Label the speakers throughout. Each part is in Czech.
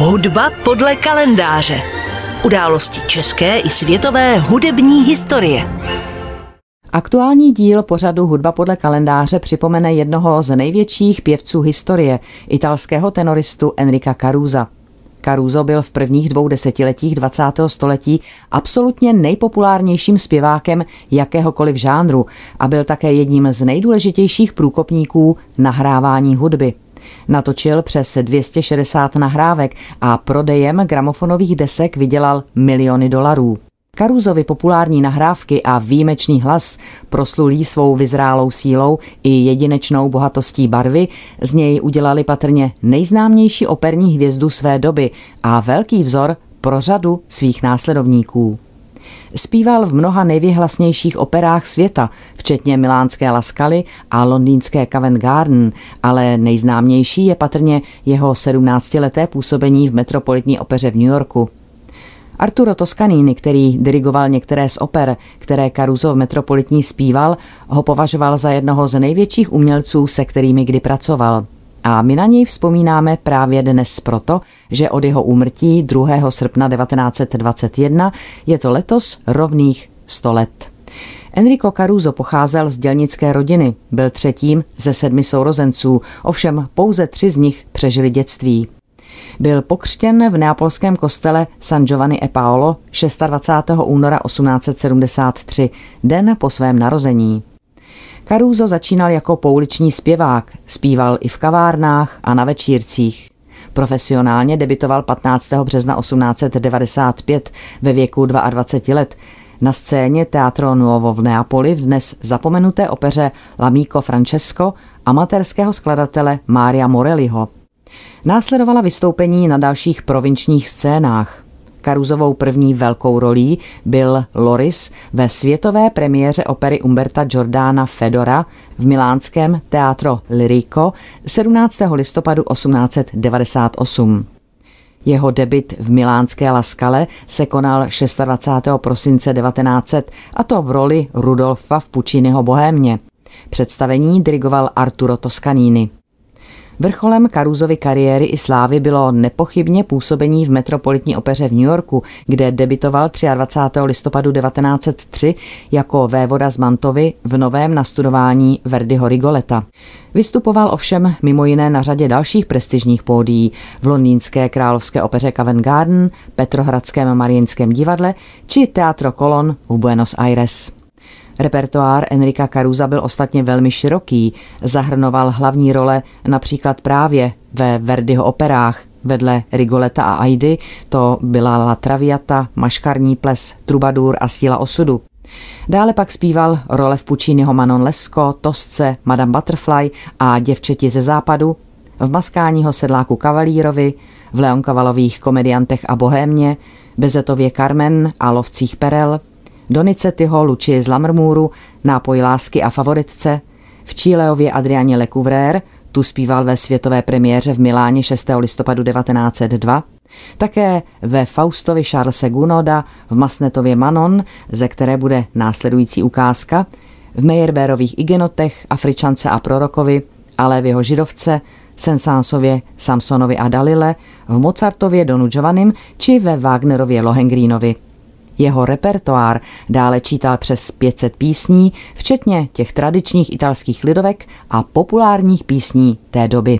Speaker 1: Hudba podle kalendáře. Události české i světové hudební historie.
Speaker 2: Aktuální díl pořadu Hudba podle kalendáře připomene jednoho z největších pěvců historie, italského tenoristu Enrika Caruza. Caruso byl v prvních dvou desetiletích 20. století absolutně nejpopulárnějším zpěvákem jakéhokoliv žánru a byl také jedním z nejdůležitějších průkopníků nahrávání hudby. Natočil přes 260 nahrávek a prodejem gramofonových desek vydělal miliony dolarů. Karuzovi populární nahrávky a výjimečný hlas proslulý svou vyzrálou sílou i jedinečnou bohatostí barvy z něj udělali patrně nejznámější operní hvězdu své doby a velký vzor pro řadu svých následovníků. Zpíval v mnoha nejvyhlasnějších operách světa, včetně milánské Laskaly a londýnské Covent Garden, ale nejznámější je patrně jeho 17-leté působení v Metropolitní opeře v New Yorku. Arturo Toscanini, který dirigoval některé z oper, které Caruso v Metropolitní zpíval, ho považoval za jednoho z největších umělců, se kterými kdy pracoval. A my na něj vzpomínáme právě dnes proto, že od jeho úmrtí 2. srpna 1921 je to letos rovných 100 let. Enrico Caruso pocházel z dělnické rodiny, byl třetím ze sedmi sourozenců, ovšem pouze tři z nich přežili dětství. Byl pokřtěn v neapolském kostele San Giovanni e Paolo 26. února 1873, den po svém narození. Caruso začínal jako pouliční zpěvák, zpíval i v kavárnách a na večírcích. Profesionálně debitoval 15. března 1895 ve věku 22 let na scéně Teatro Nuovo v Neapoli v dnes zapomenuté opeře L'Amico Francesco amatérského skladatele Mária Morelliho. Následovala vystoupení na dalších provinčních scénách. Karuzovou první velkou rolí byl Loris ve světové premiéře opery Umberta Giordana Fedora v milánském Teatro Lirico 17. listopadu 1898. Jeho debit v milánské Laskale se konal 26. prosince 1900 a to v roli Rudolfa v Pučínyho Bohémě. Představení dirigoval Arturo Toscanini. Vrcholem Karuzovy kariéry i slávy bylo nepochybně působení v Metropolitní opeře v New Yorku, kde debitoval 23. listopadu 1903 jako vévoda z Mantovy v novém nastudování Verdiho Rigoleta. Vystupoval ovšem mimo jiné na řadě dalších prestižních pódií v londýnské královské opeře Covent Garden, Petrohradském Mariinském divadle či Teatro Colon v Buenos Aires. Repertoár Enrika Caruza byl ostatně velmi široký, zahrnoval hlavní role například právě ve Verdiho operách, vedle Rigoleta a Aidy, to byla La Traviata, Maškarní ples, Trubadur a Síla osudu. Dále pak zpíval role v Pučínyho Manon Lesko, Tosce, Madame Butterfly a Děvčeti ze západu, v Maskáního sedláku Kavalírovi, v Leonkavalových komediantech a Bohémě, Bezetově Carmen a Lovcích Perel, Donizettiho Luči z Lamrmúru, Nápoj lásky a favoritce, v Číleově Adrianě Lecouvreur, tu zpíval ve světové premiéře v Miláně 6. listopadu 1902, také ve Faustovi Charlesa Gunoda, v Masnetově Manon, ze které bude následující ukázka, v Meyerbeerových Igenotech, Afričance a prorokovi, ale v jeho židovce, Sensánsově, Samsonovi a Dalile, v Mozartově Donu Giovannim či ve Wagnerově Lohengrínovi. Jeho repertoár dále čítal přes 500 písní, včetně těch tradičních italských lidovek a populárních písní té doby.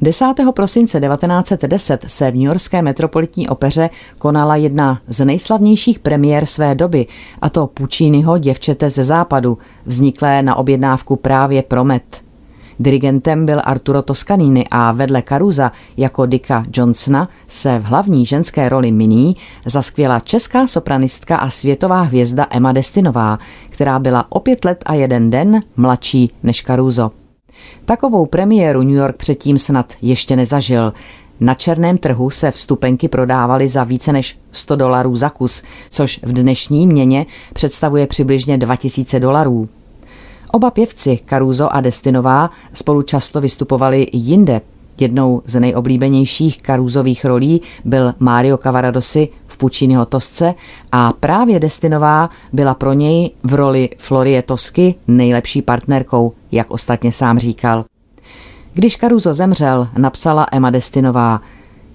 Speaker 2: 10. prosince 1910 se v New Yorkské metropolitní opeře konala jedna z nejslavnějších premiér své doby, a to Pucciniho Děvčete ze západu, vzniklé na objednávku právě pro Met. Dirigentem byl Arturo Toscanini a vedle Caruza jako Dicka Johnsona se v hlavní ženské roli Miní zaskvěla česká sopranistka a světová hvězda Emma Destinová, která byla o pět let a jeden den mladší než Caruso. Takovou premiéru New York předtím snad ještě nezažil. Na černém trhu se vstupenky prodávaly za více než 100 dolarů za kus, což v dnešní měně představuje přibližně 2000 dolarů. Oba pěvci, Caruso a Destinová, spolu často vystupovali jinde. Jednou z nejoblíbenějších Caruzových rolí byl Mario Cavaradosi v Pucciniho Tosce a právě Destinová byla pro něj v roli Florie Tosky nejlepší partnerkou, jak ostatně sám říkal. Když Caruso zemřel, napsala Emma Destinová,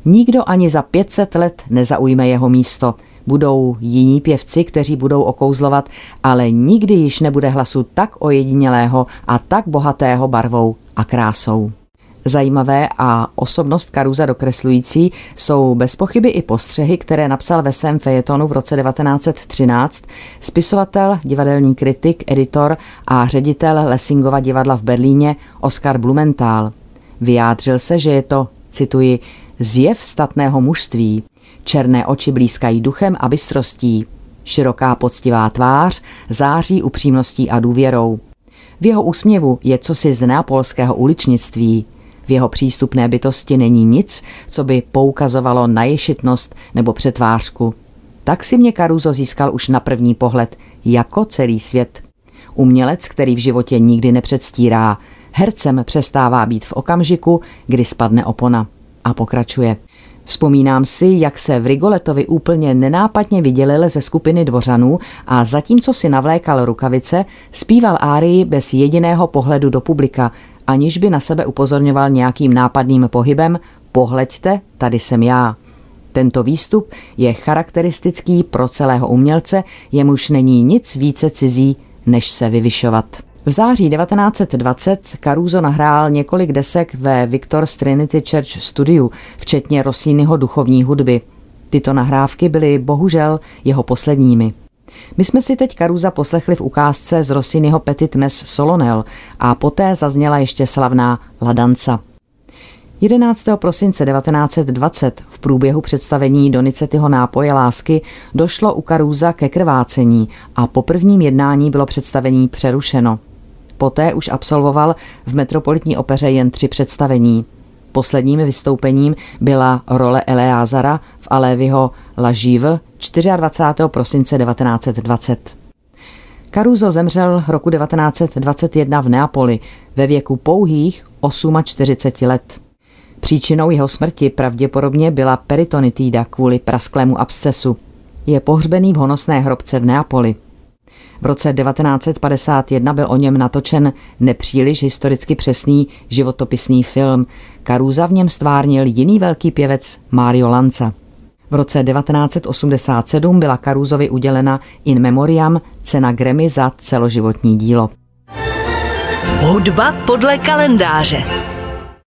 Speaker 2: Nikdo ani za 500 let nezaujme jeho místo. Budou jiní pěvci, kteří budou okouzlovat, ale nikdy již nebude hlasu tak ojedinělého a tak bohatého barvou a krásou. Zajímavé a osobnost Karuza dokreslující jsou bez pochyby i postřehy, které napsal ve svém fejetonu v roce 1913 spisovatel, divadelní kritik, editor a ředitel Lessingova divadla v Berlíně Oskar Blumenthal. Vyjádřil se, že je to, cituji, zjev statného mužství. Černé oči blízkají duchem a bystrostí. Široká poctivá tvář září upřímností a důvěrou. V jeho úsměvu je cosi z neapolského uličnictví – v jeho přístupné bytosti není nic, co by poukazovalo na ješitnost nebo přetvářku. Tak si mě Caruso získal už na první pohled, jako celý svět. Umělec, který v životě nikdy nepředstírá, hercem přestává být v okamžiku, kdy spadne opona. A pokračuje. Vzpomínám si, jak se v Rigoletovi úplně nenápadně vydělil ze skupiny dvořanů a zatímco si navlékal rukavice, zpíval árii bez jediného pohledu do publika, aniž by na sebe upozorňoval nějakým nápadným pohybem, pohleďte, tady jsem já. Tento výstup je charakteristický pro celého umělce, jemuž není nic více cizí, než se vyvyšovat. V září 1920 Caruso nahrál několik desek ve Victor's Trinity Church studiu, včetně Rossiniho duchovní hudby. Tyto nahrávky byly bohužel jeho posledními. My jsme si teď Karuza poslechli v ukázce z Rossiniho Petit Mes Solonel a poté zazněla ještě slavná Ladanca. 11. prosince 1920 v průběhu představení Donicetyho nápoje lásky došlo u Karuza ke krvácení a po prvním jednání bylo představení přerušeno. Poté už absolvoval v Metropolitní opeře jen tři představení. Posledním vystoupením byla role Eleázara v Alévyho La Žive 24. prosince 1920. Caruso zemřel roku 1921 v Neapoli ve věku pouhých 48 let. Příčinou jeho smrti pravděpodobně byla peritonitída kvůli prasklému abscesu. Je pohřbený v honosné hrobce v Neapoli. V roce 1951 byl o něm natočen nepříliš historicky přesný životopisný film. Karuza v něm stvárnil jiný velký pěvec Mario Lanza. V roce 1987 byla Karuzovi udělena in memoriam cena Grammy za celoživotní dílo.
Speaker 1: Hudba podle kalendáře.